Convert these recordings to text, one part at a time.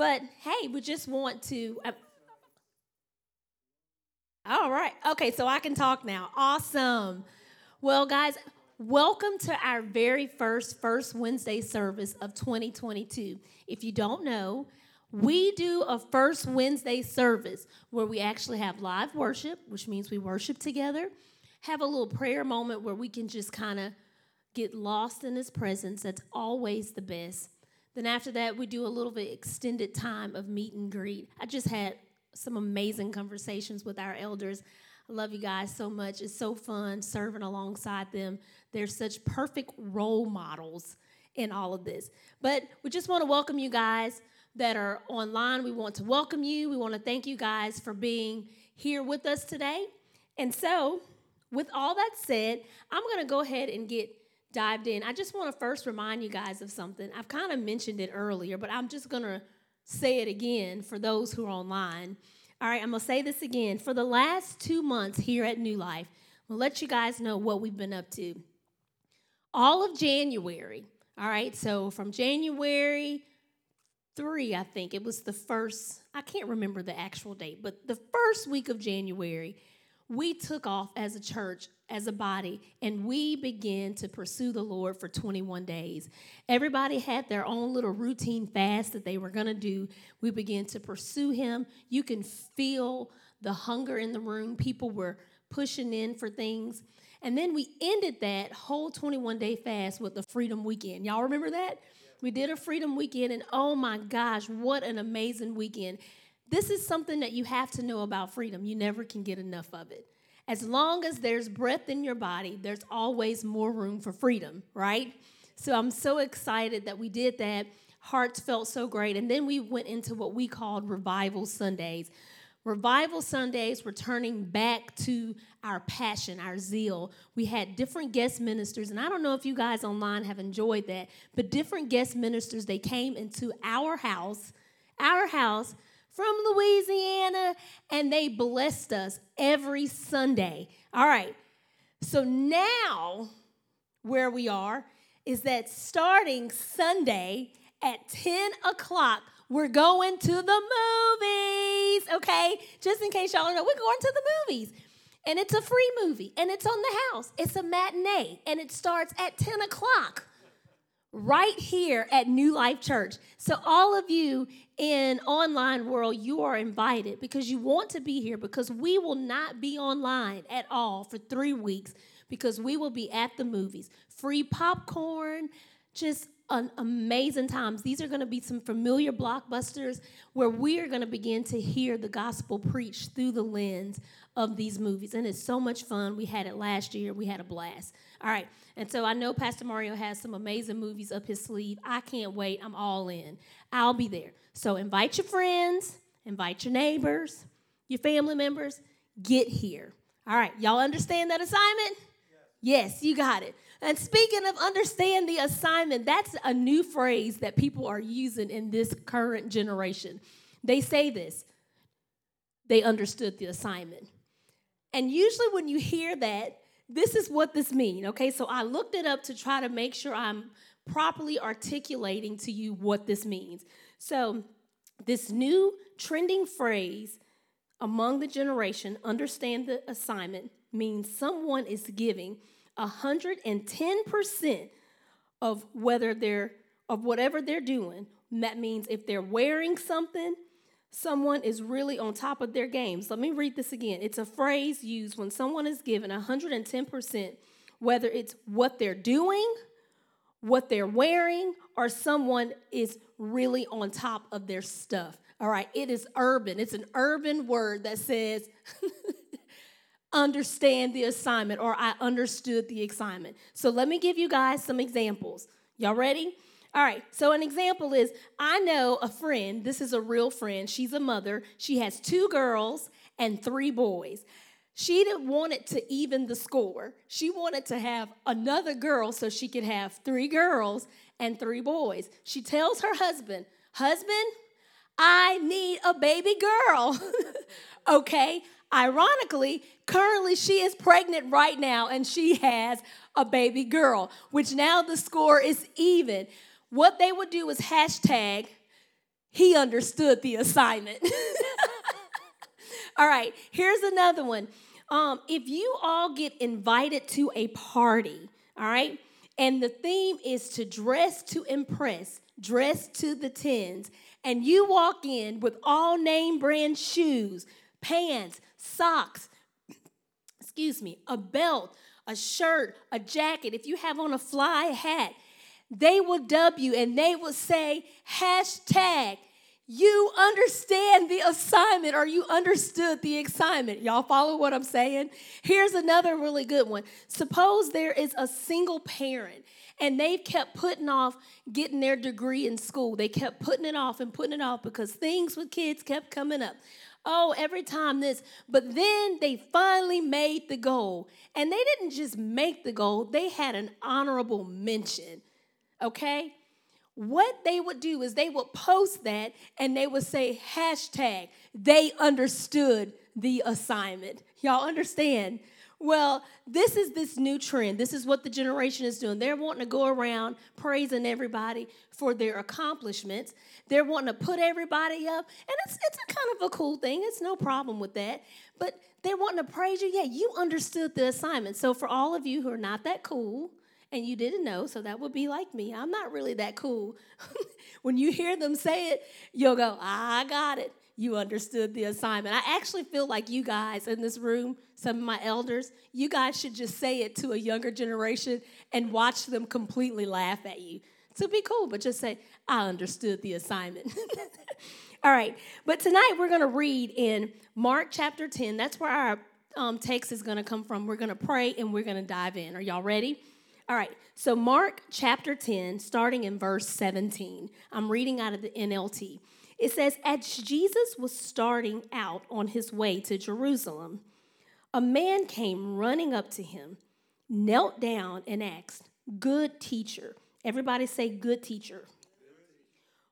But hey, we just want to. Uh, all right. Okay, so I can talk now. Awesome. Well, guys, welcome to our very first First Wednesday service of 2022. If you don't know, we do a First Wednesday service where we actually have live worship, which means we worship together, have a little prayer moment where we can just kind of get lost in His presence. That's always the best. Then after that, we do a little bit extended time of meet and greet. I just had some amazing conversations with our elders. I love you guys so much. It's so fun serving alongside them. They're such perfect role models in all of this. But we just want to welcome you guys that are online. We want to welcome you. We want to thank you guys for being here with us today. And so, with all that said, I'm going to go ahead and get dived in. I just want to first remind you guys of something. I've kind of mentioned it earlier, but I'm just going to say it again for those who are online. All right, I'm going to say this again. For the last two months here at New Life, we'll let you guys know what we've been up to. All of January, all right, so from January 3, I think it was the first, I can't remember the actual date, but the first week of January, we took off as a church, as a body, and we began to pursue the Lord for 21 days. Everybody had their own little routine fast that they were going to do. We began to pursue Him. You can feel the hunger in the room. People were pushing in for things. And then we ended that whole 21 day fast with the Freedom Weekend. Y'all remember that? We did a Freedom Weekend, and oh my gosh, what an amazing weekend. This is something that you have to know about freedom. You never can get enough of it. As long as there's breath in your body, there's always more room for freedom, right? So I'm so excited that we did that. Hearts felt so great. And then we went into what we called Revival Sundays. Revival Sundays, returning back to our passion, our zeal. We had different guest ministers, and I don't know if you guys online have enjoyed that, but different guest ministers, they came into our house, our house from Louisiana, and they blessed us every Sunday. All right, so now where we are is that starting Sunday at 10 o'clock, we're going to the movies, okay? Just in case y'all don't know, we're going to the movies. And it's a free movie, and it's on the house. It's a matinee, and it starts at 10 o'clock right here at New Life Church. So all of you in online world, you are invited because you want to be here because we will not be online at all for 3 weeks because we will be at the movies. Free popcorn, just an amazing times. These are going to be some familiar blockbusters where we are going to begin to hear the gospel preached through the lens of these movies. And it's so much fun. We had it last year. We had a blast. All right. And so I know Pastor Mario has some amazing movies up his sleeve. I can't wait. I'm all in. I'll be there. So invite your friends, invite your neighbors, your family members. Get here. All right. Y'all understand that assignment? Yes, you got it. And speaking of understand the assignment, that's a new phrase that people are using in this current generation. They say this they understood the assignment. And usually when you hear that, this is what this means, okay? So I looked it up to try to make sure I'm properly articulating to you what this means. So this new trending phrase among the generation, understand the assignment, means someone is giving 110% of whether they're of whatever they're doing. That means if they're wearing something, someone is really on top of their games. Let me read this again. It's a phrase used when someone is given 110%, whether it's what they're doing, what they're wearing, or someone is really on top of their stuff. All right, it is urban. It's an urban word that says, understand the assignment, or I understood the assignment. So let me give you guys some examples. Y'all ready? All right, so an example is I know a friend, this is a real friend, she's a mother, she has two girls and three boys. She didn't want it to even the score. She wanted to have another girl so she could have three girls and three boys. She tells her husband, Husband, I need a baby girl. okay, ironically, currently she is pregnant right now and she has a baby girl, which now the score is even what they would do is hashtag he understood the assignment. all right, here's another one. Um, if you all get invited to a party, all right, and the theme is to dress to impress, dress to the tens, and you walk in with all name brand shoes, pants, socks, excuse me, a belt, a shirt, a jacket, if you have on a fly hat, they will dub you and they will say, hashtag, you understand the assignment or you understood the assignment. Y'all follow what I'm saying? Here's another really good one. Suppose there is a single parent and they've kept putting off getting their degree in school. They kept putting it off and putting it off because things with kids kept coming up. Oh, every time this. But then they finally made the goal. And they didn't just make the goal, they had an honorable mention. Okay? What they would do is they would post that and they would say, hashtag, they understood the assignment. Y'all understand? Well, this is this new trend. This is what the generation is doing. They're wanting to go around praising everybody for their accomplishments. They're wanting to put everybody up, and it's it's a kind of a cool thing. It's no problem with that. But they're wanting to praise you. Yeah, you understood the assignment. So for all of you who are not that cool, and you didn't know, so that would be like me. I'm not really that cool. when you hear them say it, you'll go, I got it. You understood the assignment. I actually feel like you guys in this room, some of my elders, you guys should just say it to a younger generation and watch them completely laugh at you. To be cool, but just say, I understood the assignment. All right, but tonight we're going to read in Mark chapter 10. That's where our um, text is going to come from. We're going to pray and we're going to dive in. Are y'all ready? All right, so Mark chapter 10, starting in verse 17. I'm reading out of the NLT. It says, As Jesus was starting out on his way to Jerusalem, a man came running up to him, knelt down, and asked, Good teacher. Everybody say, Good teacher.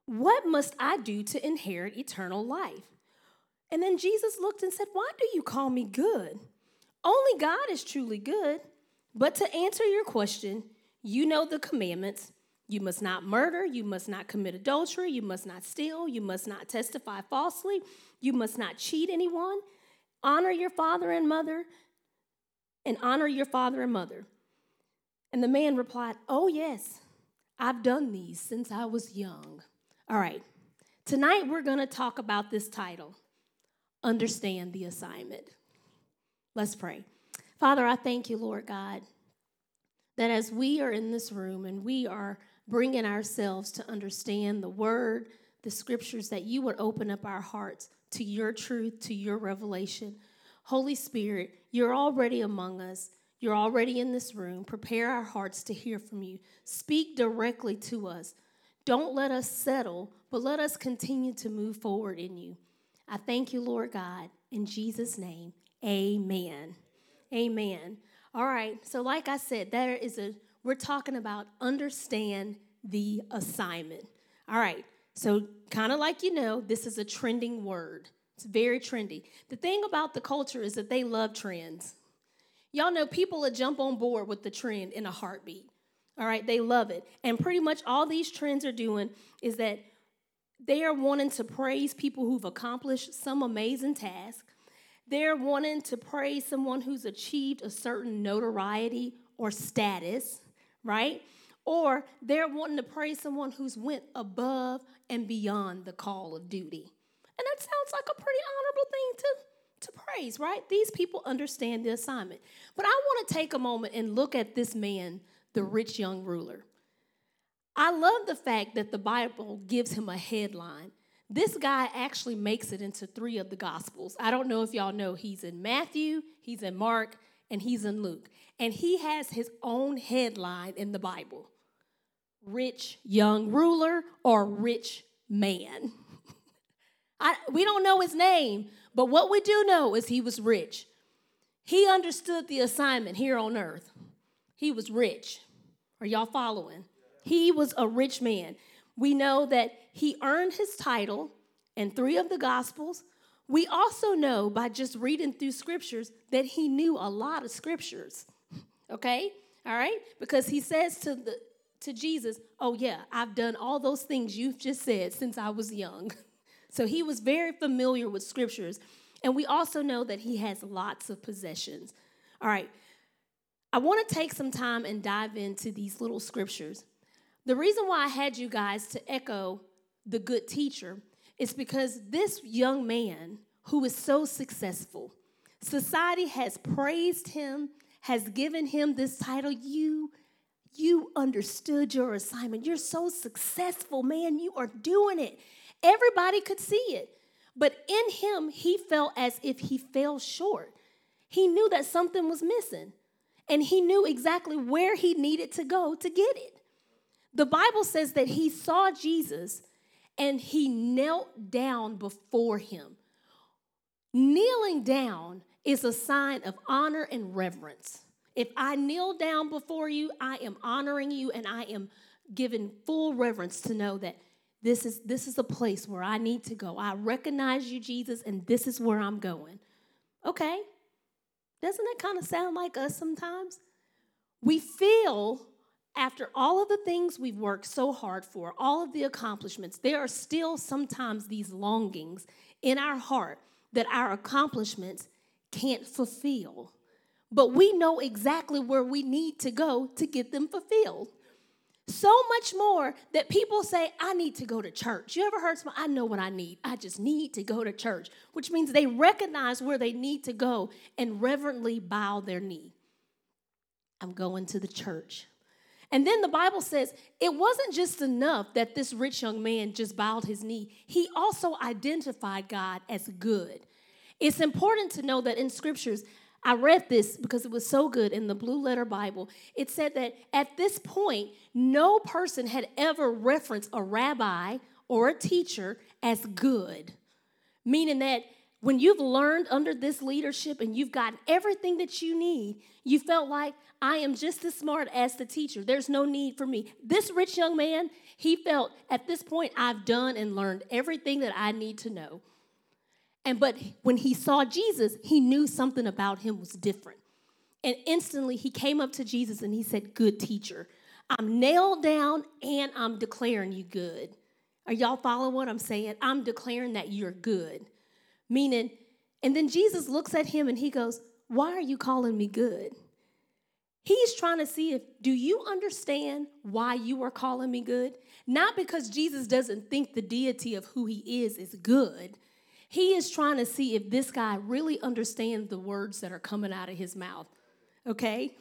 What must I do to inherit eternal life? And then Jesus looked and said, Why do you call me good? Only God is truly good. But to answer your question, you know the commandments. You must not murder, you must not commit adultery, you must not steal, you must not testify falsely, you must not cheat anyone. Honor your father and mother, and honor your father and mother. And the man replied, Oh, yes, I've done these since I was young. All right, tonight we're going to talk about this title Understand the Assignment. Let's pray. Father, I thank you, Lord God, that as we are in this room and we are bringing ourselves to understand the word, the scriptures, that you would open up our hearts to your truth, to your revelation. Holy Spirit, you're already among us. You're already in this room. Prepare our hearts to hear from you. Speak directly to us. Don't let us settle, but let us continue to move forward in you. I thank you, Lord God. In Jesus' name, amen. Amen. All right. So, like I said, there is a, we're talking about understand the assignment. All right. So, kind of like you know, this is a trending word. It's very trendy. The thing about the culture is that they love trends. Y'all know people will jump on board with the trend in a heartbeat. All right, they love it. And pretty much all these trends are doing is that they are wanting to praise people who've accomplished some amazing task. They're wanting to praise someone who's achieved a certain notoriety or status, right? Or they're wanting to praise someone who's went above and beyond the call of duty. And that sounds like a pretty honorable thing to, to praise, right? These people understand the assignment. But I want to take a moment and look at this man, the rich young ruler. I love the fact that the Bible gives him a headline this guy actually makes it into three of the Gospels. I don't know if y'all know, he's in Matthew, he's in Mark, and he's in Luke. And he has his own headline in the Bible Rich Young Ruler or Rich Man. I, we don't know his name, but what we do know is he was rich. He understood the assignment here on earth. He was rich. Are y'all following? He was a rich man we know that he earned his title in three of the Gospels. We also know by just reading through scriptures that he knew a lot of scriptures. Okay? All right? Because he says to the to Jesus, Oh, yeah, I've done all those things you've just said since I was young. So he was very familiar with scriptures. And we also know that he has lots of possessions. All right, I want to take some time and dive into these little scriptures. The reason why I had you guys to echo the good teacher is because this young man who is so successful, society has praised him, has given him this title. You you understood your assignment. You're so successful, man. You are doing it. Everybody could see it. But in him, he felt as if he fell short. He knew that something was missing, and he knew exactly where he needed to go to get it. The Bible says that he saw Jesus and he knelt down before him. Kneeling down is a sign of honor and reverence. If I kneel down before you, I am honoring you and I am giving full reverence to know that this is this is a place where I need to go. I recognize you, Jesus, and this is where I'm going. Okay. Doesn't that kind of sound like us sometimes? We feel after all of the things we've worked so hard for, all of the accomplishments, there are still sometimes these longings in our heart that our accomplishments can't fulfill but we know exactly where we need to go to get them fulfilled. So much more that people say, I need to go to church. You ever heard someone, I know what I need. I just need to go to church, which means they recognize where they need to go and reverently bow their knee. I'm going to the church. And then the Bible says it wasn't just enough that this rich young man just bowed his knee, he also identified God as good. It's important to know that in scriptures, I read this because it was so good in the Blue Letter Bible. It said that at this point, no person had ever referenced a rabbi or a teacher as good, meaning that when you've learned under this leadership and you've gotten everything that you need, you felt like I am just as smart as the teacher. There's no need for me. This rich young man, he felt at this point, I've done and learned everything that I need to know. And but when he saw Jesus, he knew something about him was different. And instantly he came up to Jesus and he said, Good teacher, I'm nailed down and I'm declaring you good. Are y'all following what I'm saying? I'm declaring that you're good. Meaning, and then Jesus looks at him and he goes, Why are you calling me good? He's trying to see if, do you understand why you are calling me good? Not because Jesus doesn't think the deity of who he is is good, he is trying to see if this guy really understands the words that are coming out of his mouth. Okay?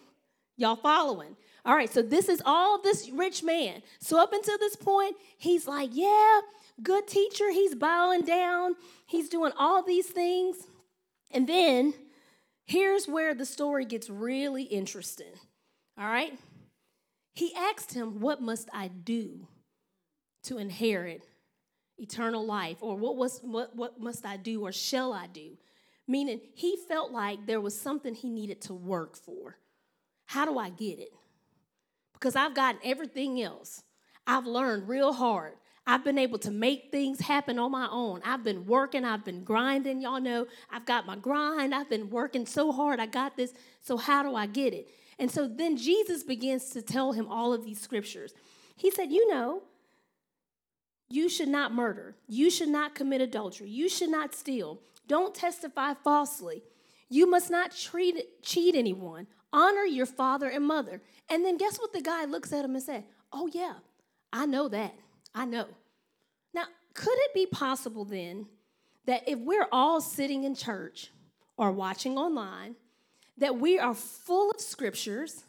Y'all following? All right, so this is all this rich man. So up until this point, he's like, yeah, good teacher. He's bowing down, he's doing all these things. And then here's where the story gets really interesting. All right? He asked him, What must I do to inherit eternal life or what was what what must I do or shall I do? Meaning he felt like there was something he needed to work for. How do I get it? Because I've gotten everything else. I've learned real hard. I've been able to make things happen on my own. I've been working, I've been grinding. Y'all know I've got my grind. I've been working so hard. I got this. So, how do I get it? And so then Jesus begins to tell him all of these scriptures. He said, You know, you should not murder. You should not commit adultery. You should not steal. Don't testify falsely. You must not treat, cheat anyone. Honor your father and mother. And then guess what the guy looks at him and said, Oh, yeah, I know that. I know. Now, could it be possible then that if we're all sitting in church or watching online, that we are full of scriptures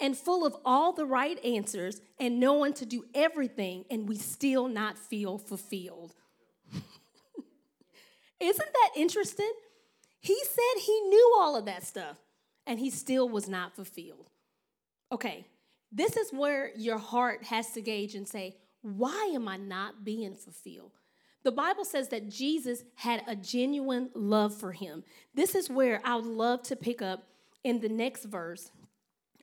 and full of all the right answers and knowing to do everything, and we still not feel fulfilled. Isn't that interesting? He said he knew all of that stuff, and he still was not fulfilled. Okay, this is where your heart has to gauge and say, why am I not being fulfilled? The Bible says that Jesus had a genuine love for him. This is where I would love to pick up in the next verse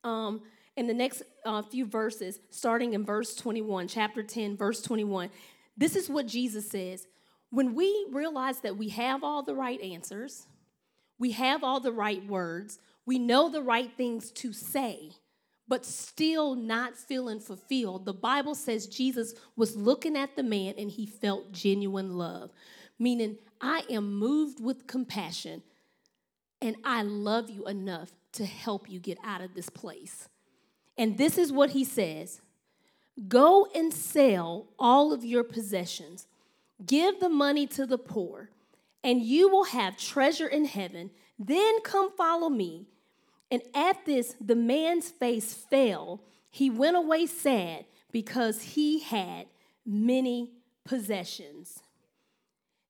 um, in the next uh, few verses, starting in verse 21, chapter 10, verse 21. This is what Jesus says. When we realize that we have all the right answers, we have all the right words, we know the right things to say, but still not feeling fulfilled, the Bible says Jesus was looking at the man and he felt genuine love, meaning, I am moved with compassion and I love you enough to help you get out of this place. And this is what he says Go and sell all of your possessions, give the money to the poor, and you will have treasure in heaven. Then come follow me. And at this, the man's face fell. He went away sad because he had many possessions.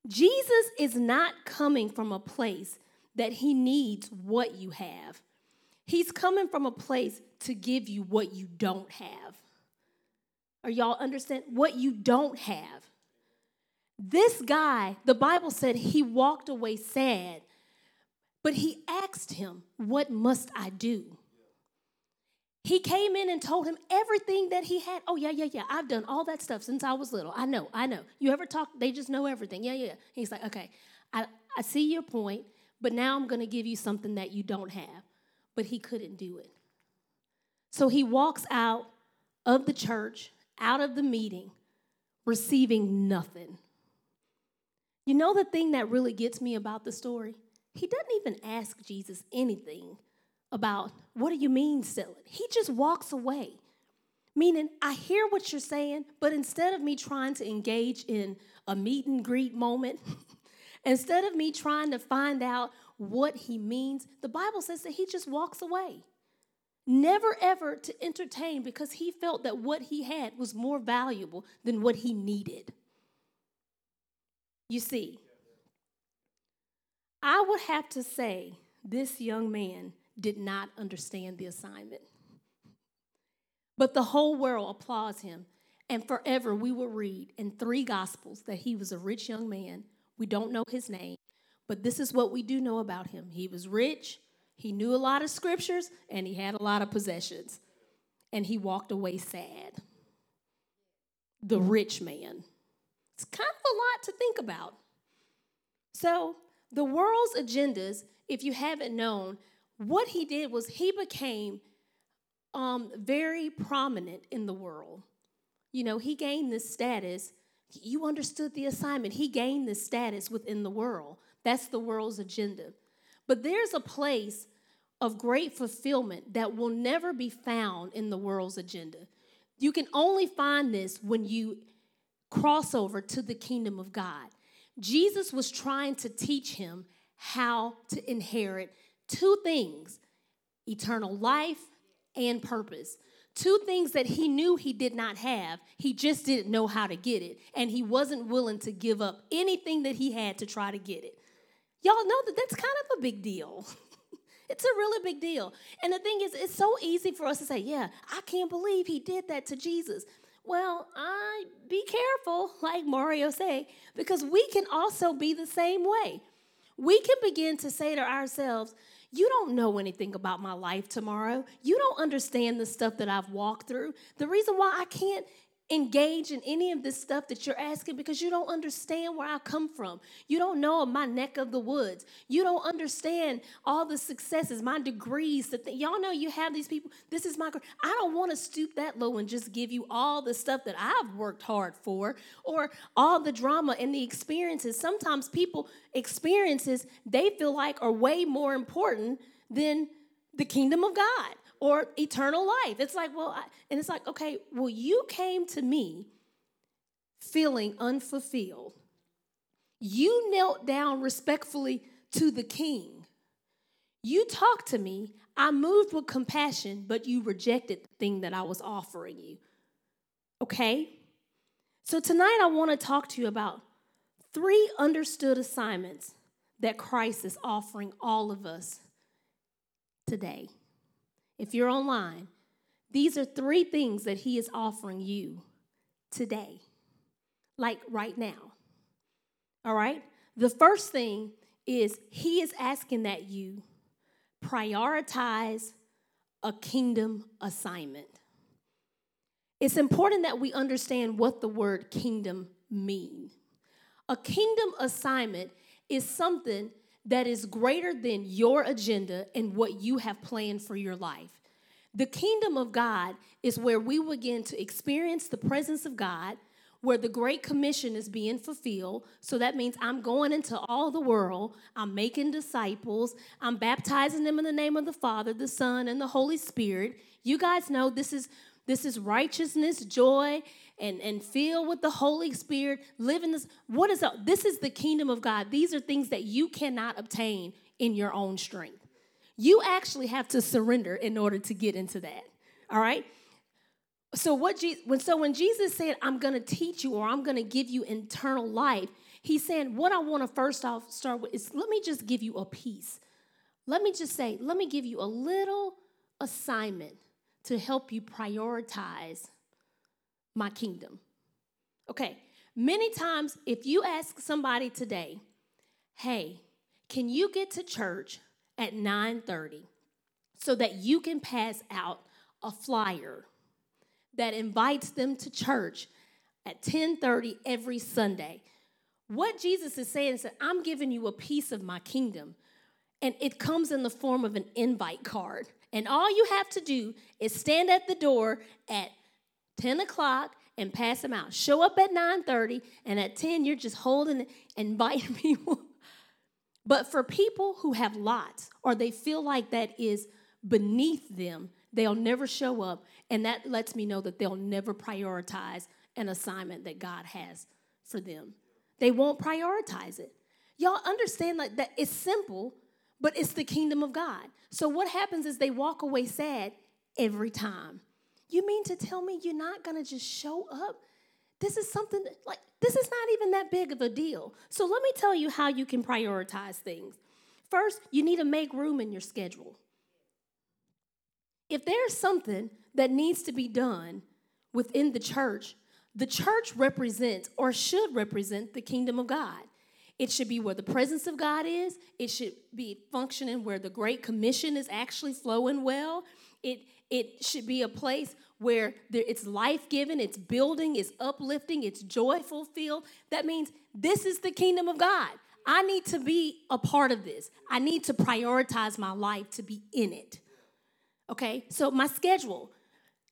Jesus is not coming from a place that he needs what you have. He's coming from a place to give you what you don't have. Are y'all understand what you don't have? This guy, the Bible said he walked away sad, but he asked him, What must I do? He came in and told him everything that he had. Oh, yeah, yeah, yeah. I've done all that stuff since I was little. I know, I know. You ever talk? They just know everything. Yeah, yeah. He's like, Okay, I, I see your point, but now I'm going to give you something that you don't have. But he couldn't do it. So he walks out of the church, out of the meeting, receiving nothing. You know the thing that really gets me about the story? He doesn't even ask Jesus anything about what do you mean sell it? He just walks away. Meaning, I hear what you're saying, but instead of me trying to engage in a meet and greet moment, instead of me trying to find out what he means, the Bible says that he just walks away. Never ever to entertain because he felt that what he had was more valuable than what he needed. You see, I would have to say this young man did not understand the assignment. But the whole world applauds him. And forever we will read in three gospels that he was a rich young man. We don't know his name, but this is what we do know about him. He was rich, he knew a lot of scriptures, and he had a lot of possessions. And he walked away sad. The rich man. It's kind of a lot to think about. So, the world's agendas, if you haven't known, what he did was he became um, very prominent in the world. You know, he gained this status. You understood the assignment. He gained this status within the world. That's the world's agenda. But there's a place of great fulfillment that will never be found in the world's agenda. You can only find this when you cross over to the kingdom of God. Jesus was trying to teach him how to inherit two things eternal life and purpose. Two things that he knew he did not have, he just didn't know how to get it. And he wasn't willing to give up anything that he had to try to get it. Y'all know that that's kind of a big deal. it's a really big deal. And the thing is, it's so easy for us to say, yeah, I can't believe he did that to Jesus. Well, I be careful, like Mario say, because we can also be the same way. We can begin to say to ourselves, you don't know anything about my life tomorrow. You don't understand the stuff that I've walked through. The reason why I can't engage in any of this stuff that you're asking because you don't understand where I come from. You don't know my neck of the woods. You don't understand all the successes, my degrees. The th- Y'all know you have these people. This is my. I don't want to stoop that low and just give you all the stuff that I've worked hard for or all the drama and the experiences. Sometimes people experiences they feel like are way more important than the kingdom of God or eternal life. It's like, well, I, and it's like, okay, well, you came to me feeling unfulfilled. You knelt down respectfully to the king. You talked to me. I moved with compassion, but you rejected the thing that I was offering you. Okay? So tonight I want to talk to you about three understood assignments that Christ is offering all of us today if you're online, these are three things that He is offering you today, like right now. All right? The first thing is He is asking that you prioritize a kingdom assignment. It's important that we understand what the word kingdom means. A kingdom assignment is something that is greater than your agenda and what you have planned for your life. The kingdom of God is where we begin to experience the presence of God, where the Great Commission is being fulfilled. So that means I'm going into all the world, I'm making disciples, I'm baptizing them in the name of the Father, the Son, and the Holy Spirit. You guys know this is this is righteousness, joy, and, and filled with the Holy Spirit. Living this. What is that? This is the kingdom of God. These are things that you cannot obtain in your own strength. You actually have to surrender in order to get into that. All right? So what Je- when so when Jesus said, I'm gonna teach you or I'm gonna give you eternal life, he's saying, what I want to first off start with is let me just give you a piece. Let me just say, let me give you a little assignment to help you prioritize my kingdom. Okay, many times if you ask somebody today, hey, can you get to church at 9:30 so that you can pass out a flyer that invites them to church at 10:30 every Sunday. What Jesus is saying is that I'm giving you a piece of my kingdom, and it comes in the form of an invite card. And all you have to do is stand at the door at 10 o'clock and pass them out. Show up at 9:30, and at 10, you're just holding and inviting people but for people who have lots or they feel like that is beneath them, they'll never show up. And that lets me know that they'll never prioritize an assignment that God has for them. They won't prioritize it. Y'all understand like that it's simple, but it's the kingdom of God. So what happens is they walk away sad every time. You mean to tell me you're not gonna just show up? This is something like this is not even that big of a deal. So let me tell you how you can prioritize things. First, you need to make room in your schedule. If there's something that needs to be done within the church, the church represents or should represent the kingdom of God. It should be where the presence of God is. It should be functioning where the Great Commission is actually flowing well. It, it should be a place where there, it's life giving, it's building, it's uplifting, it's joyful filled. That means this is the kingdom of God. I need to be a part of this. I need to prioritize my life to be in it. Okay, so my schedule.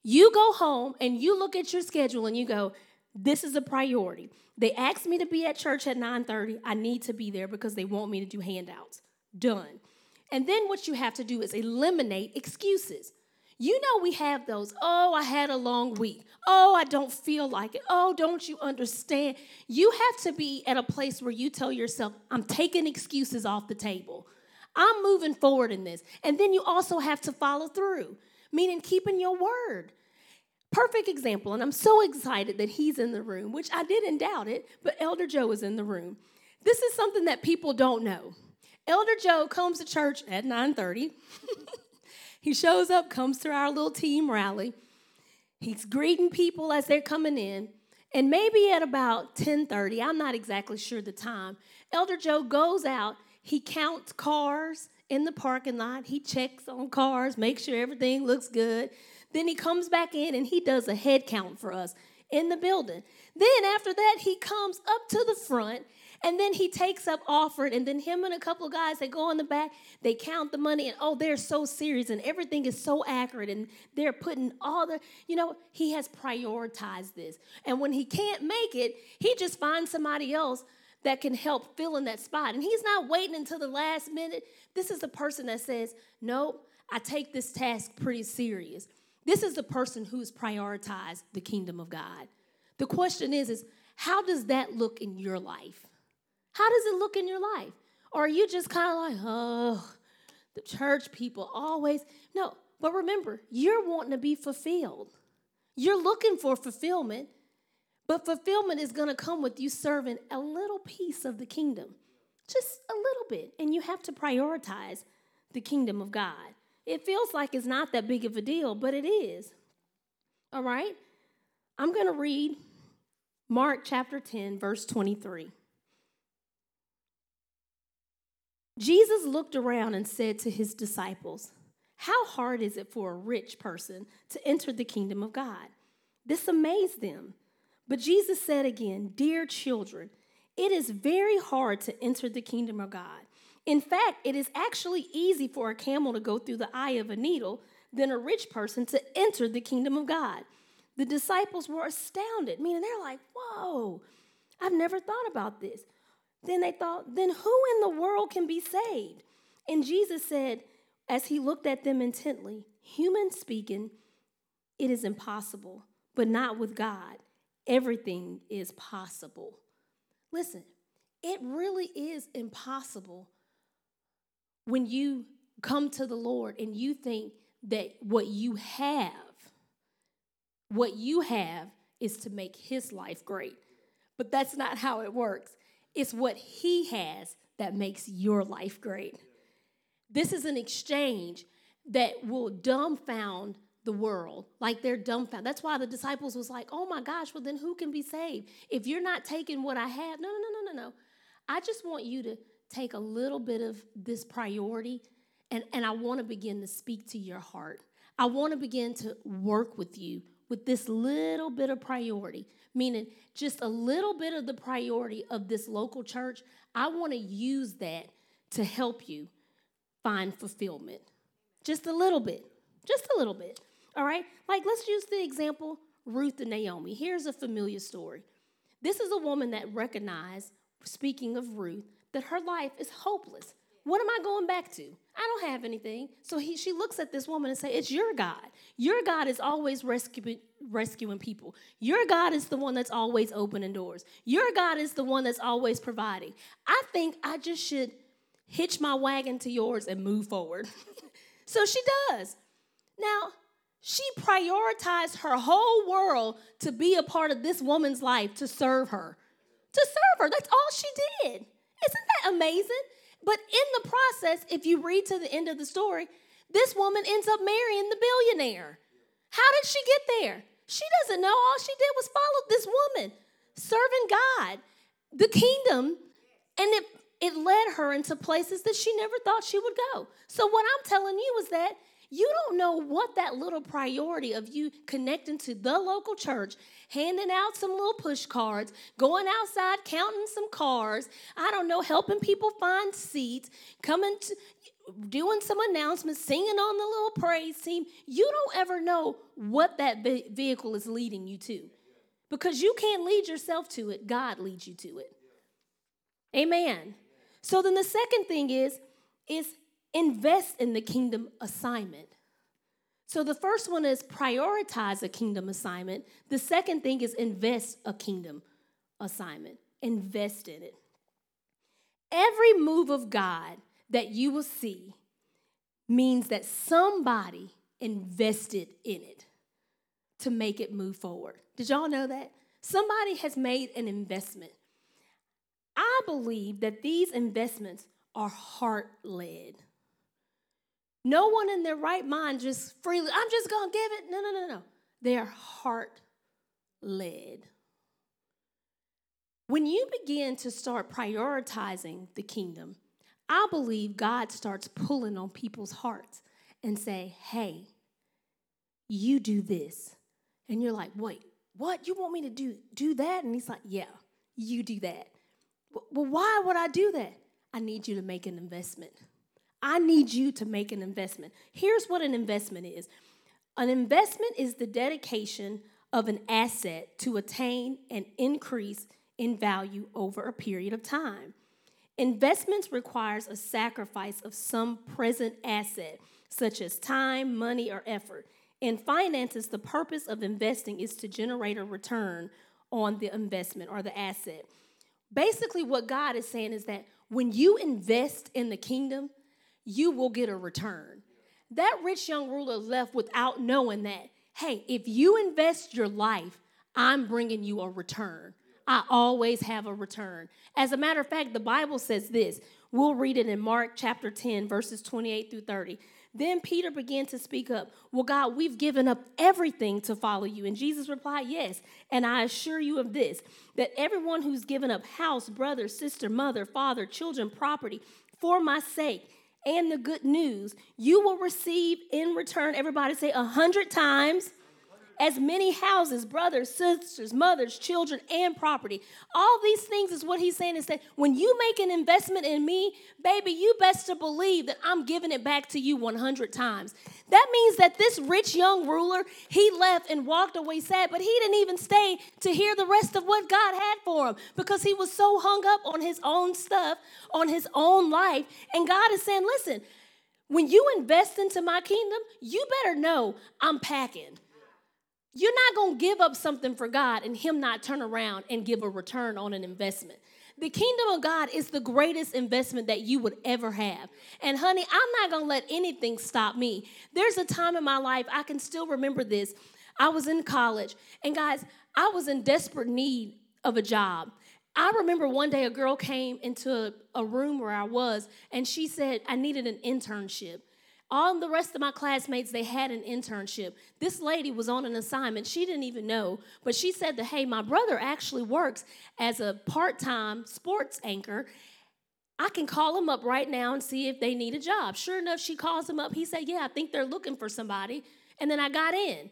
You go home and you look at your schedule and you go, this is a priority. They asked me to be at church at 9:30. I need to be there because they want me to do handouts. Done. And then what you have to do is eliminate excuses. You know, we have those. Oh, I had a long week. Oh, I don't feel like it. Oh, don't you understand? You have to be at a place where you tell yourself, I'm taking excuses off the table. I'm moving forward in this. And then you also have to follow through, meaning keeping your word. Perfect example, and I'm so excited that he's in the room, which I didn't doubt it, but Elder Joe is in the room. This is something that people don't know. Elder Joe comes to church at 9:30. He shows up, comes to our little team rally. He's greeting people as they're coming in. And maybe at about 10:30, I'm not exactly sure the time, Elder Joe goes out, he counts cars in the parking lot, he checks on cars, makes sure everything looks good. Then he comes back in and he does a head count for us in the building. Then after that, he comes up to the front and then he takes up offering, and then him and a couple of guys, they go in the back, they count the money, and oh, they're so serious, and everything is so accurate, and they're putting all the, you know, he has prioritized this. And when he can't make it, he just finds somebody else that can help fill in that spot. And he's not waiting until the last minute. This is the person that says, Nope, I take this task pretty serious. This is the person who's prioritized the kingdom of God. The question is, is how does that look in your life? How does it look in your life? Or are you just kind of like, oh, the church people always. No, but remember, you're wanting to be fulfilled. You're looking for fulfillment, but fulfillment is going to come with you serving a little piece of the kingdom, just a little bit. And you have to prioritize the kingdom of God. It feels like it's not that big of a deal, but it is. All right? I'm going to read Mark chapter 10, verse 23. Jesus looked around and said to his disciples, How hard is it for a rich person to enter the kingdom of God? This amazed them. But Jesus said again, Dear children, it is very hard to enter the kingdom of God. In fact, it is actually easy for a camel to go through the eye of a needle than a rich person to enter the kingdom of God. The disciples were astounded, meaning they're like, whoa, I've never thought about this. Then they thought, then who in the world can be saved? And Jesus said, as he looked at them intently, human speaking, it is impossible, but not with God. Everything is possible. Listen, it really is impossible when you come to the Lord and you think that what you have, what you have is to make his life great. But that's not how it works. It's what he has that makes your life great. This is an exchange that will dumbfound the world. Like they're dumbfounded. That's why the disciples was like, oh my gosh, well then who can be saved? If you're not taking what I have, no, no, no, no, no, no. I just want you to take a little bit of this priority and, and I want to begin to speak to your heart. I want to begin to work with you with this little bit of priority, meaning just a little bit of the priority of this local church. I want to use that to help you find fulfillment. Just a little bit. Just a little bit. All right? Like, let's use the example Ruth and Naomi. Here's a familiar story. This is a woman that recognized, speaking of Ruth, that her life is hopeless. What am I going back to? I don't have anything. So he, she looks at this woman and say, "It's your God. Your God is always rescuing rescuing people. Your God is the one that's always opening doors. Your God is the one that's always providing. I think I just should hitch my wagon to yours and move forward." so she does. Now, she prioritized her whole world to be a part of this woman's life to serve her. To serve her. That's all she did. Isn't that amazing? But in the process, if you read to the end of the story, this woman ends up marrying the billionaire. How did she get there? She doesn't know. All she did was follow this woman, serving God, the kingdom, and it, it led her into places that she never thought she would go. So, what I'm telling you is that you don't know what that little priority of you connecting to the local church, handing out some little push cards, going outside counting some cars, I don't know, helping people find seats, coming to doing some announcements, singing on the little praise team. You don't ever know what that vehicle is leading you to. Because you can't lead yourself to it, God leads you to it. Amen. So then the second thing is is invest in the kingdom assignment. So the first one is prioritize a kingdom assignment. The second thing is invest a kingdom assignment. Invest in it. Every move of God that you will see means that somebody invested in it to make it move forward. Did y'all know that? Somebody has made an investment. I believe that these investments are heart led. No one in their right mind just freely, I'm just going to give it. No, no, no, no. They are heart led. When you begin to start prioritizing the kingdom, I believe God starts pulling on people's hearts and say, "Hey, you do this." And you're like, "Wait, what? You want me to do do that?" And he's like, "Yeah, you do that." Well, why would I do that? I need you to make an investment. I need you to make an investment. Here's what an investment is an investment is the dedication of an asset to attain an increase in value over a period of time. Investments requires a sacrifice of some present asset, such as time, money, or effort. In finances, the purpose of investing is to generate a return on the investment or the asset. Basically, what God is saying is that when you invest in the kingdom, you will get a return. That rich young ruler left without knowing that, hey, if you invest your life, I'm bringing you a return. I always have a return. As a matter of fact, the Bible says this. We'll read it in Mark chapter 10, verses 28 through 30. Then Peter began to speak up. Well, God, we've given up everything to follow you. And Jesus replied, Yes. And I assure you of this that everyone who's given up house, brother, sister, mother, father, children, property for my sake, and the good news, you will receive in return, everybody say, a hundred times as many houses, brothers, sisters, mothers, children, and property. All these things is what he's saying is that when you make an investment in me, baby, you best to believe that I'm giving it back to you 100 times. That means that this rich young ruler, he left and walked away sad, but he didn't even stay to hear the rest of what God had for him because he was so hung up on his own stuff, on his own life. And God is saying, listen, when you invest into my kingdom, you better know I'm packing. You're not going to give up something for God and Him not turn around and give a return on an investment. The kingdom of God is the greatest investment that you would ever have. And honey, I'm not going to let anything stop me. There's a time in my life, I can still remember this. I was in college, and guys, I was in desperate need of a job. I remember one day a girl came into a, a room where I was, and she said, I needed an internship. All the rest of my classmates, they had an internship. This lady was on an assignment. She didn't even know, but she said that, hey, my brother actually works as a part time sports anchor. I can call him up right now and see if they need a job. Sure enough, she calls him up. He said, yeah, I think they're looking for somebody. And then I got in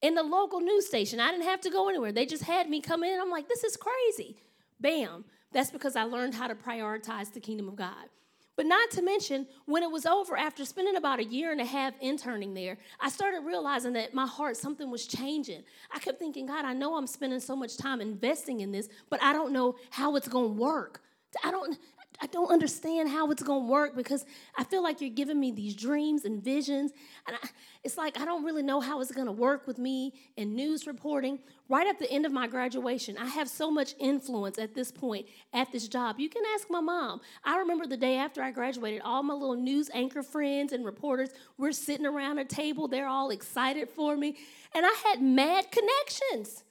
in the local news station. I didn't have to go anywhere. They just had me come in. I'm like, this is crazy. Bam. That's because I learned how to prioritize the kingdom of God. But not to mention, when it was over, after spending about a year and a half interning there, I started realizing that my heart, something was changing. I kept thinking, God, I know I'm spending so much time investing in this, but I don't know how it's going to work. I don't, I don't understand how it's going to work because I feel like you're giving me these dreams and visions. And I, it's like I don't really know how it's going to work with me in news reporting. Right at the end of my graduation, I have so much influence at this point at this job. You can ask my mom. I remember the day after I graduated, all my little news anchor friends and reporters were sitting around a table. They're all excited for me. And I had mad connections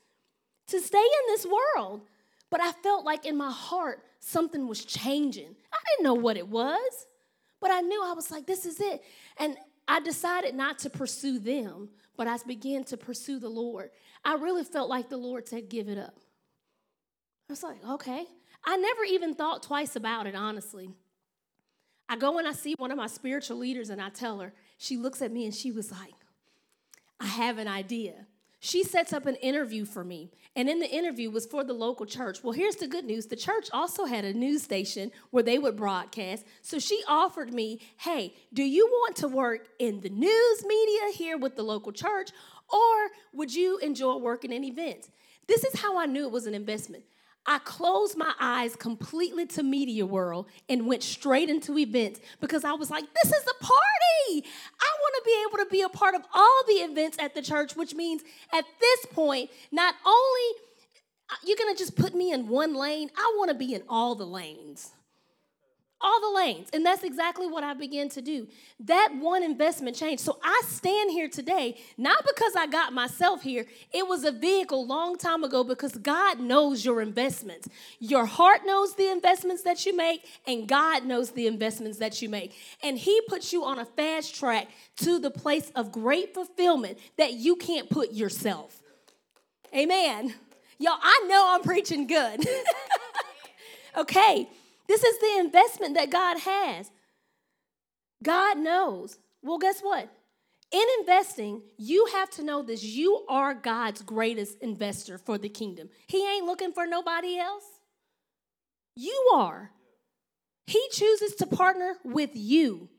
to stay in this world. But I felt like in my heart, something was changing. I didn't know what it was, but I knew I was like, this is it. And I decided not to pursue them, but I began to pursue the Lord. I really felt like the Lord said, give it up. I was like, okay. I never even thought twice about it, honestly. I go and I see one of my spiritual leaders and I tell her, she looks at me and she was like, I have an idea she sets up an interview for me. And in the interview was for the local church. Well, here's the good news the church also had a news station where they would broadcast. So she offered me, hey, do you want to work in the news media here with the local church, or would you enjoy working in events? This is how I knew it was an investment. I closed my eyes completely to media world and went straight into events because I was like, this is a party. I want to be able to be a part of all the events at the church, which means at this point, not only uh, you're going to just put me in one lane, I want to be in all the lanes all the lanes. And that's exactly what I began to do. That one investment changed. So I stand here today, not because I got myself here. It was a vehicle long time ago because God knows your investments. Your heart knows the investments that you make, and God knows the investments that you make. And He puts you on a fast track to the place of great fulfillment that you can't put yourself. Amen. Y'all, I know I'm preaching good. okay. This is the investment that God has. God knows. Well, guess what? In investing, you have to know this. You are God's greatest investor for the kingdom. He ain't looking for nobody else. You are. He chooses to partner with you.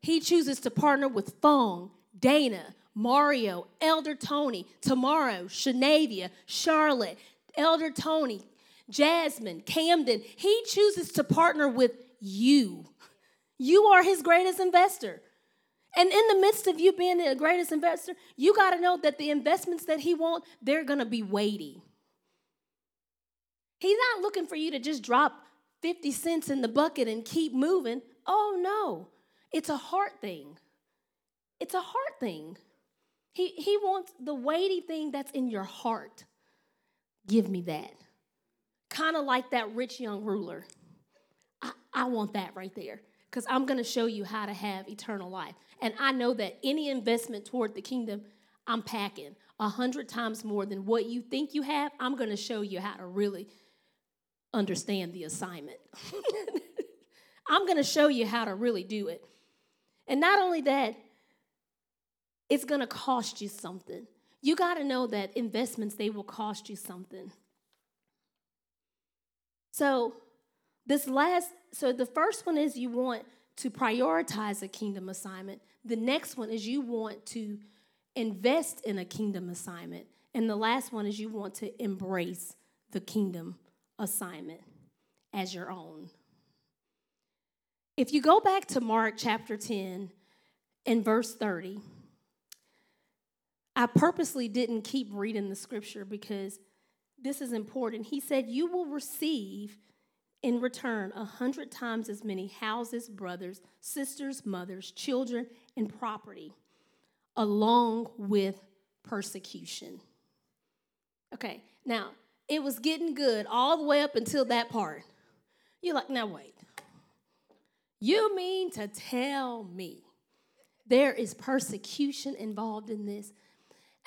He chooses to partner with Fong, Dana, Mario, Elder Tony, Tomorrow, Shanavia, Charlotte, Elder Tony, Jasmine, Camden. He chooses to partner with you. You are his greatest investor. And in the midst of you being the greatest investor, you got to know that the investments that he wants, they're going to be weighty. He's not looking for you to just drop 50 cents in the bucket and keep moving. Oh no. It's a heart thing. It's a heart thing. He, he wants the weighty thing that's in your heart. Give me that kind of like that rich young ruler. I, I want that right there because I'm going to show you how to have eternal life. And I know that any investment toward the kingdom, I'm packing a hundred times more than what you think you have. I'm going to show you how to really understand the assignment. I'm going to show you how to really do it. And not only that, it's going to cost you something. you got to know that investments they will cost you something. So, this last so the first one is you want to prioritize a kingdom assignment. The next one is you want to invest in a kingdom assignment. And the last one is you want to embrace the kingdom assignment as your own. If you go back to Mark chapter 10 and verse 30, I purposely didn't keep reading the scripture because this is important. He said, You will receive in return a hundred times as many houses, brothers, sisters, mothers, children, and property, along with persecution. Okay, now it was getting good all the way up until that part. You're like, now wait. You mean to tell me there is persecution involved in this?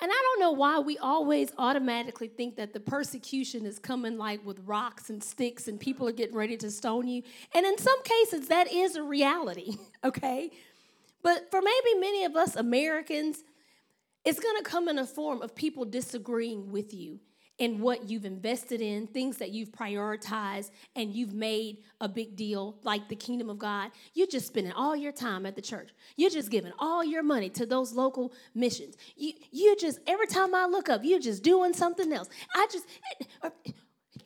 And I don't know why we always automatically think that the persecution is coming like with rocks and sticks and people are getting ready to stone you. And in some cases, that is a reality, okay? But for maybe many of us Americans, it's gonna come in a form of people disagreeing with you in what you've invested in, things that you've prioritized, and you've made a big deal, like the kingdom of God. You're just spending all your time at the church. You're just giving all your money to those local missions. You, you just, every time I look up, you're just doing something else. I just,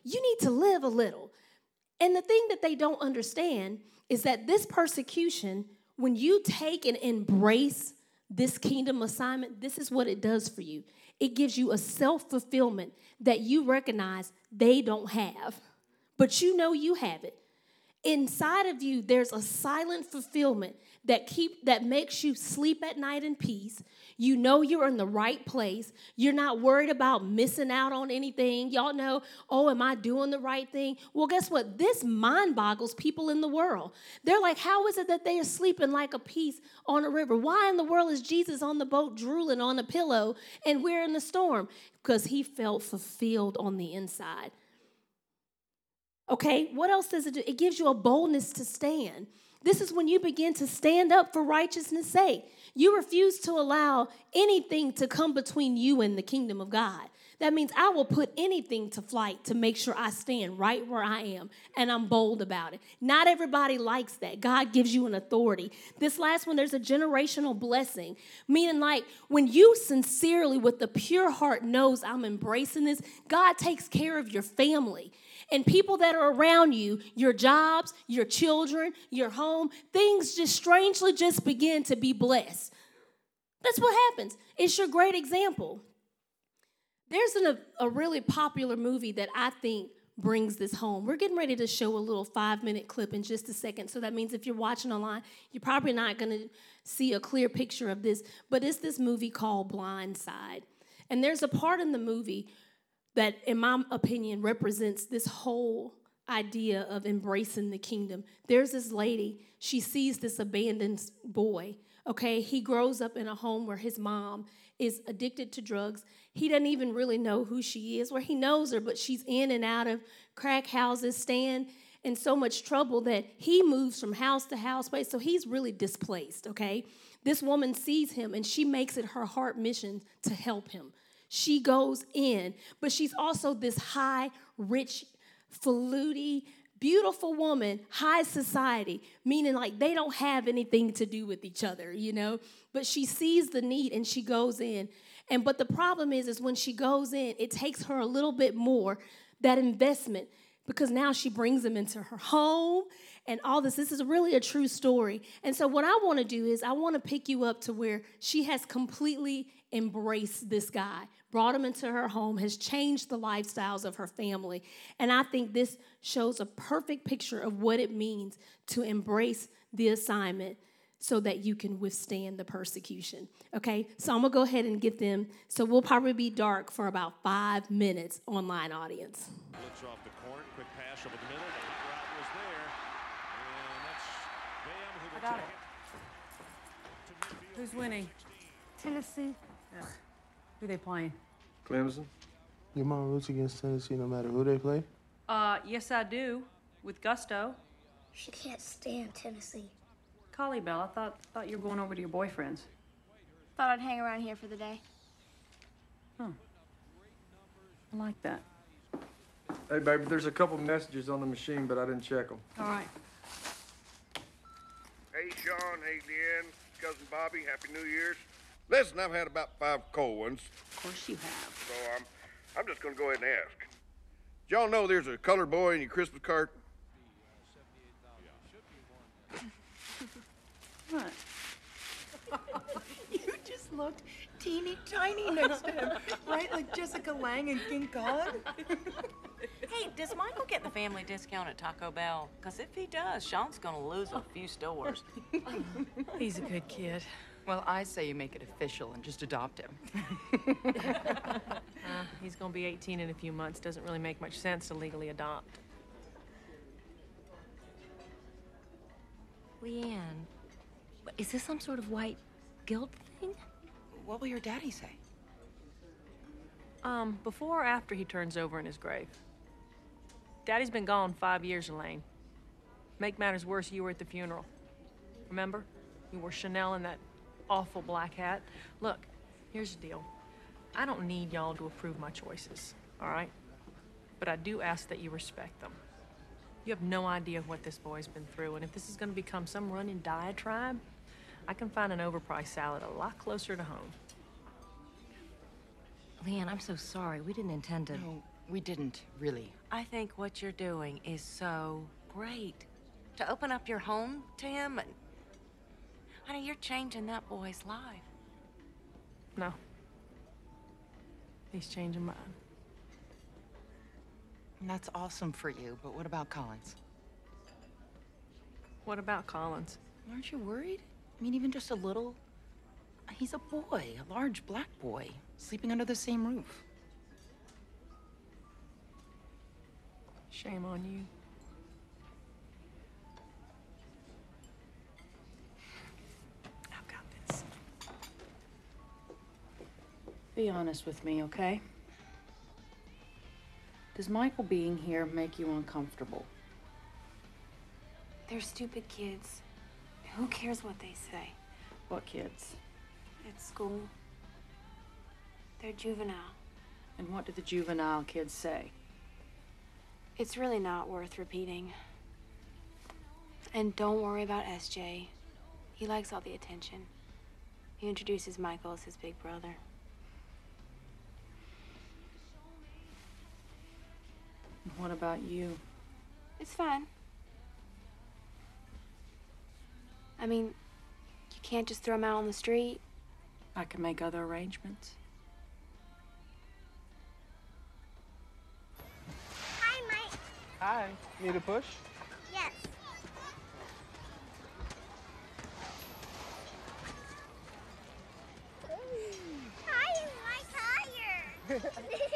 you need to live a little. And the thing that they don't understand is that this persecution, when you take and embrace this kingdom assignment, this is what it does for you it gives you a self fulfillment that you recognize they don't have, but you know you have it. Inside of you, there's a silent fulfillment that keep that makes you sleep at night in peace. You know you're in the right place. You're not worried about missing out on anything. Y'all know, oh, am I doing the right thing? Well, guess what? This mind boggles people in the world. They're like, how is it that they are sleeping like a piece on a river? Why in the world is Jesus on the boat drooling on a pillow and we're in the storm? Because he felt fulfilled on the inside. Okay, what else does it do? It gives you a boldness to stand. This is when you begin to stand up for righteousness' sake. You refuse to allow anything to come between you and the kingdom of God. That means I will put anything to flight to make sure I stand right where I am and I'm bold about it. Not everybody likes that. God gives you an authority. This last one, there's a generational blessing, meaning like when you sincerely, with a pure heart, knows I'm embracing this, God takes care of your family and people that are around you, your jobs, your children, your home, things just strangely just begin to be blessed. That's what happens. It's your great example. There's an, a, a really popular movie that I think brings this home. We're getting ready to show a little five minute clip in just a second. So that means if you're watching online, you're probably not going to see a clear picture of this. But it's this movie called Blind Side. And there's a part in the movie that, in my opinion, represents this whole idea of embracing the kingdom. There's this lady, she sees this abandoned boy. Okay, he grows up in a home where his mom is addicted to drugs. He doesn't even really know who she is, where he knows her, but she's in and out of crack houses, staying in so much trouble that he moves from house to house. So he's really displaced, okay? This woman sees him and she makes it her heart mission to help him. She goes in, but she's also this high, rich, faluty, beautiful woman, high society, meaning like they don't have anything to do with each other, you know? But she sees the need and she goes in. And but the problem is is when she goes in, it takes her a little bit more that investment because now she brings them into her home and all this. This is really a true story. And so, what I want to do is, I want to pick you up to where she has completely embraced this guy, brought him into her home, has changed the lifestyles of her family. And I think this shows a perfect picture of what it means to embrace the assignment so that you can withstand the persecution. Okay, so I'm gonna go ahead and get them. So we'll probably be dark for about five minutes, online audience. Blitz off the court, quick pass over the middle. The route was there, and that's Bam who I got it. Who's winning? Tennessee. Ugh. Who they playing? Clemson. Your mom roots against Tennessee no matter who they play? Uh, yes, I do. With gusto. She can't stand Tennessee. Collie Bell, I thought thought you were going over to your boyfriend's. Thought I'd hang around here for the day. Huh. I like that. Hey, baby, there's a couple messages on the machine, but I didn't check them. All right. Hey, Sean. Hey, Leigh Anne. Cousin Bobby. Happy New Year's. Listen, I've had about five cold ones, Of course you have. so I'm, I'm just gonna go ahead and ask. Did y'all know there's a colored boy in your Christmas card? What? You just looked teeny tiny next to him, right? Like Jessica Lange and King Kong. Hey, does Michael get the family discount at Taco Bell? Because if he does, Sean's gonna lose a few stores. He's a good kid. Well, I say you make it official and just adopt him. Uh, he's gonna be 18 in a few months. Doesn't really make much sense to legally adopt. Leigh Anne, is this some sort of white guilt thing? What will your daddy say? Um, before or after he turns over in his grave? Daddy's been gone five years, Elaine. Make matters worse, you were at the funeral. Remember? You wore Chanel in that awful black hat. Look, here's the deal. I don't need y'all to approve my choices, all right? But I do ask that you respect them. You have no idea what this boy's been through, and if this is gonna become some running diatribe, I can find an overpriced salad a lot closer to home. Leigh Anne, I'm so sorry. We didn't intend to. No, we didn't, really. I think what you're doing is so great. To open up your home to him and. Honey, you're changing that boy's life. No. He's changing mine. And that's awesome for you, but what about Collins? What about Collins? Aren't you worried? I mean, even just a little. He's a boy, a large black boy, sleeping under the same roof. Shame on you. Be honest with me, okay? Does Michael being here make you uncomfortable? They're stupid kids. Who cares what they say? What kids? At school. They're juvenile. And what do the juvenile kids say? It's really not worth repeating. And don't worry about SJ. He likes all the attention. He introduces Michael as his big brother. What about you? It's fine. I mean, you can't just throw him out on the street. I can make other arrangements. Hi, Mike. Hi. Need a push? Yes. Hi, my tire.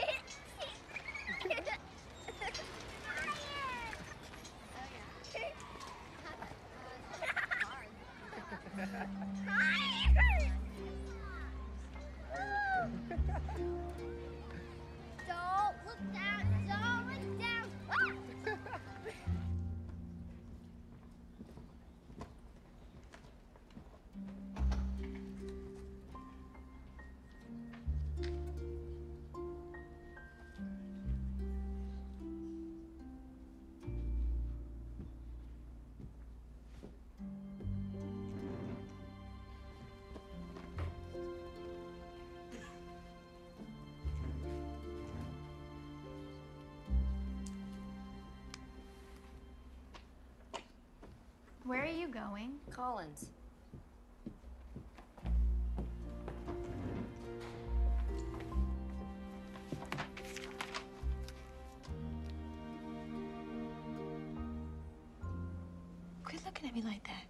Where are you going? Collins. Quit looking at me like that.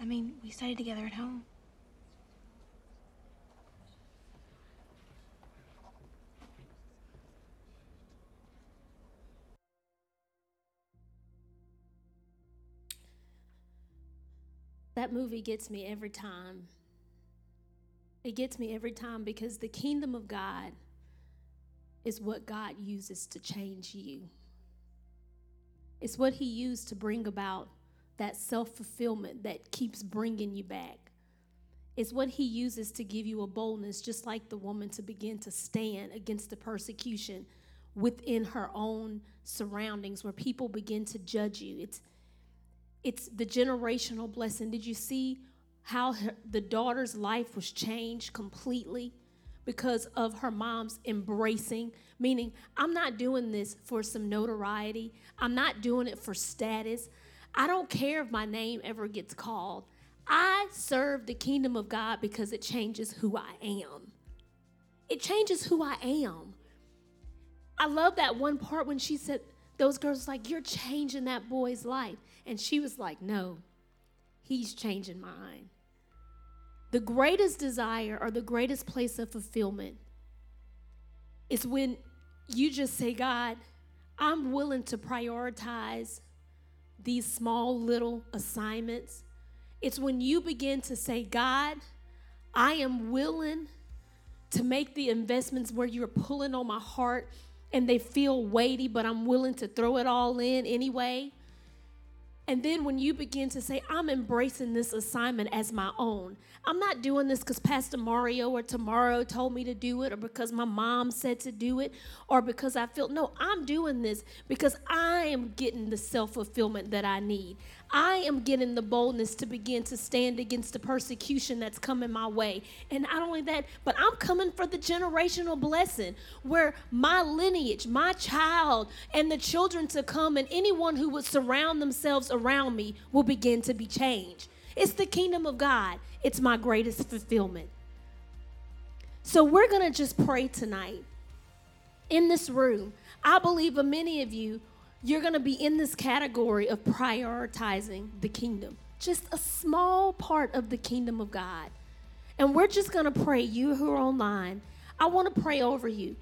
I mean, we studied together at home. Movie gets me every time. It gets me every time because the kingdom of God is what God uses to change you. It's what He used to bring about that self fulfillment that keeps bringing you back. It's what he uses to give you a boldness, just like the woman to begin to stand against the persecution within her own surroundings where people begin to judge you. It's it's the generational blessing. Did you see how her, the daughter's life was changed completely because of her mom's embracing? Meaning, I'm not doing this for some notoriety. I'm not doing it for status. I don't care if my name ever gets called. I serve the kingdom of God because it changes who I am. It changes who I am. I love that one part when she said, those girls like, You're changing that boy's life. And she was like, No, he's changing mine. The greatest desire or the greatest place of fulfillment is when you just say, God, I'm willing to prioritize these small little assignments. It's when you begin to say, God, I am willing to make the investments where you're pulling on my heart and they feel weighty, but I'm willing to throw it all in anyway. And then when you begin to say, I'm embracing this assignment as my own, I'm not doing this because Pastor Mario or tomorrow told me to do it or because my mom said to do it or because I feel, no, I'm doing this because I am getting the self fulfillment that I need. I am getting the boldness to begin to stand against the persecution that's coming my way. And not only that, but I'm coming for the generational blessing where my lineage, my child, and the children to come, and anyone who would surround themselves around me will begin to be changed. It's the kingdom of God, it's my greatest fulfillment. So we're going to just pray tonight in this room. I believe many of you you're going to be in this category of prioritizing the kingdom, just a small part of the kingdom of God. And we're just going to pray, you who are online, I want to pray over you.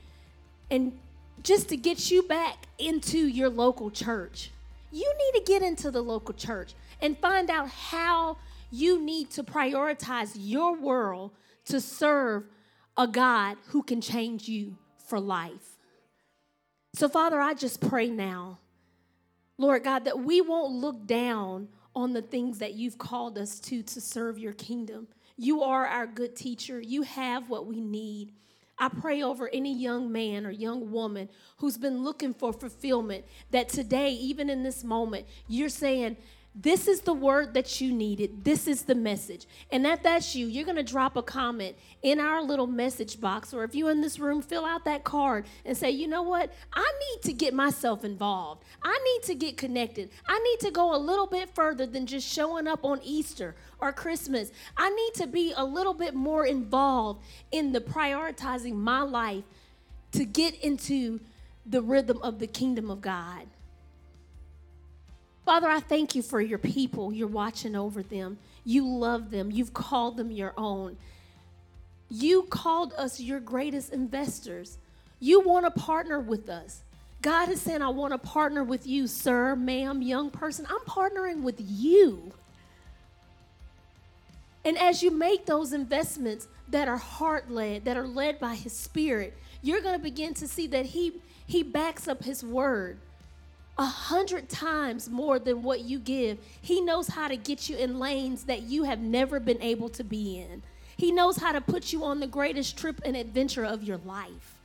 And just to get you back into your local church, you need to get into the local church and find out how you need to prioritize your world to serve a God who can change you for life. So, Father, I just pray now Lord God, that we won't look down on the things that you've called us to to serve your kingdom. You are our good teacher. You have what we need. I pray over any young man or young woman who's been looking for fulfillment that today, even in this moment, you're saying, this is the word that you needed. This is the message. And if that's you, you're going to drop a comment in our little message box. Or if you're in this room, fill out that card and say, you know what? I need to get myself involved. I need to get connected. I need to go a little bit further than just showing up on Easter or Christmas. I need to be a little bit more involved in the prioritizing my life to get into the rhythm of the kingdom of God. Father, I thank you for your people. You're watching over them. You love them. You've called them your own. You called us your greatest investors. You want to partner with us. God is saying, I want to partner with you, sir, ma'am, young person. I'm partnering with you. And as you make those investments that are heart led, that are led by His Spirit, you're going to begin to see that He, he backs up His word a hundred times more than what you give. He knows how to get you in lanes that you have never been able to be in. He knows how to put you on the greatest trip and adventure of your life.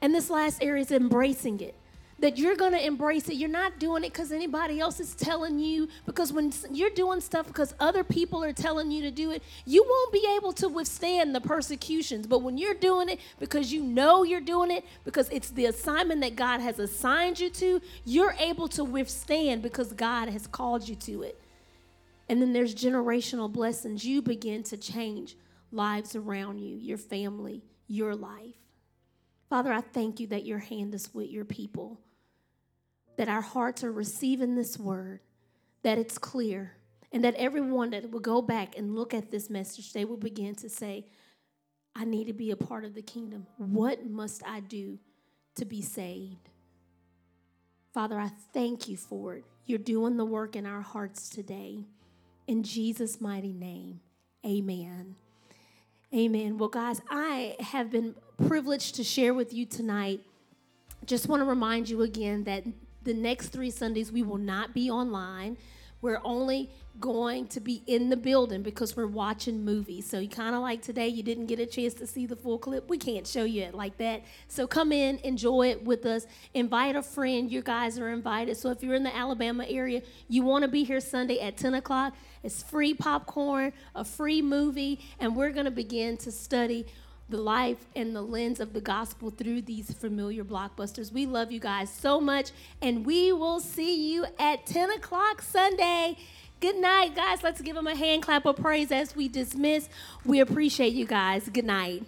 And this last area is embracing it that you're going to embrace it. You're not doing it because anybody else is telling you, because when you're doing stuff because other people are telling you to do it, you won't be able to withstand the persecutions. But when you're doing it because you know you're doing it, because it's the assignment that God has assigned you to, you're able to withstand because God has called you to it. And then there's generational blessings. You begin to change lives around you, your family, your life. Father, I thank you that your hand is with your people that our hearts are receiving this word, that it's clear, and that everyone that will go back and look at this message, they will begin to say, I need to be a part of the kingdom. What must I do to be saved? Father, I thank you for it. You're doing the work in our hearts today. In Jesus' mighty name, amen. Amen. Well, guys, I have been privileged to share with you tonight. Just want to remind you again that the next three Sundays, we will not be online. we're only going to be in the building because we're watching movies. So you kind of like today, you didn't get a chance to see the full clip. We can't show you it like that. So come in, enjoy it with us. Invite a friend. You guys are invited. So if you're in the Alabama area, you want to be here Sunday at 10 o'clock. It's free popcorn, a free movie, and we're going to begin to study the life and the lens of the gospel through these familiar blockbusters. We love you guys so much, and we will see you at 10 o'clock Sunday. Good night, guys. Let's give them a hand clap of praise as we dismiss. We appreciate you guys. Good night.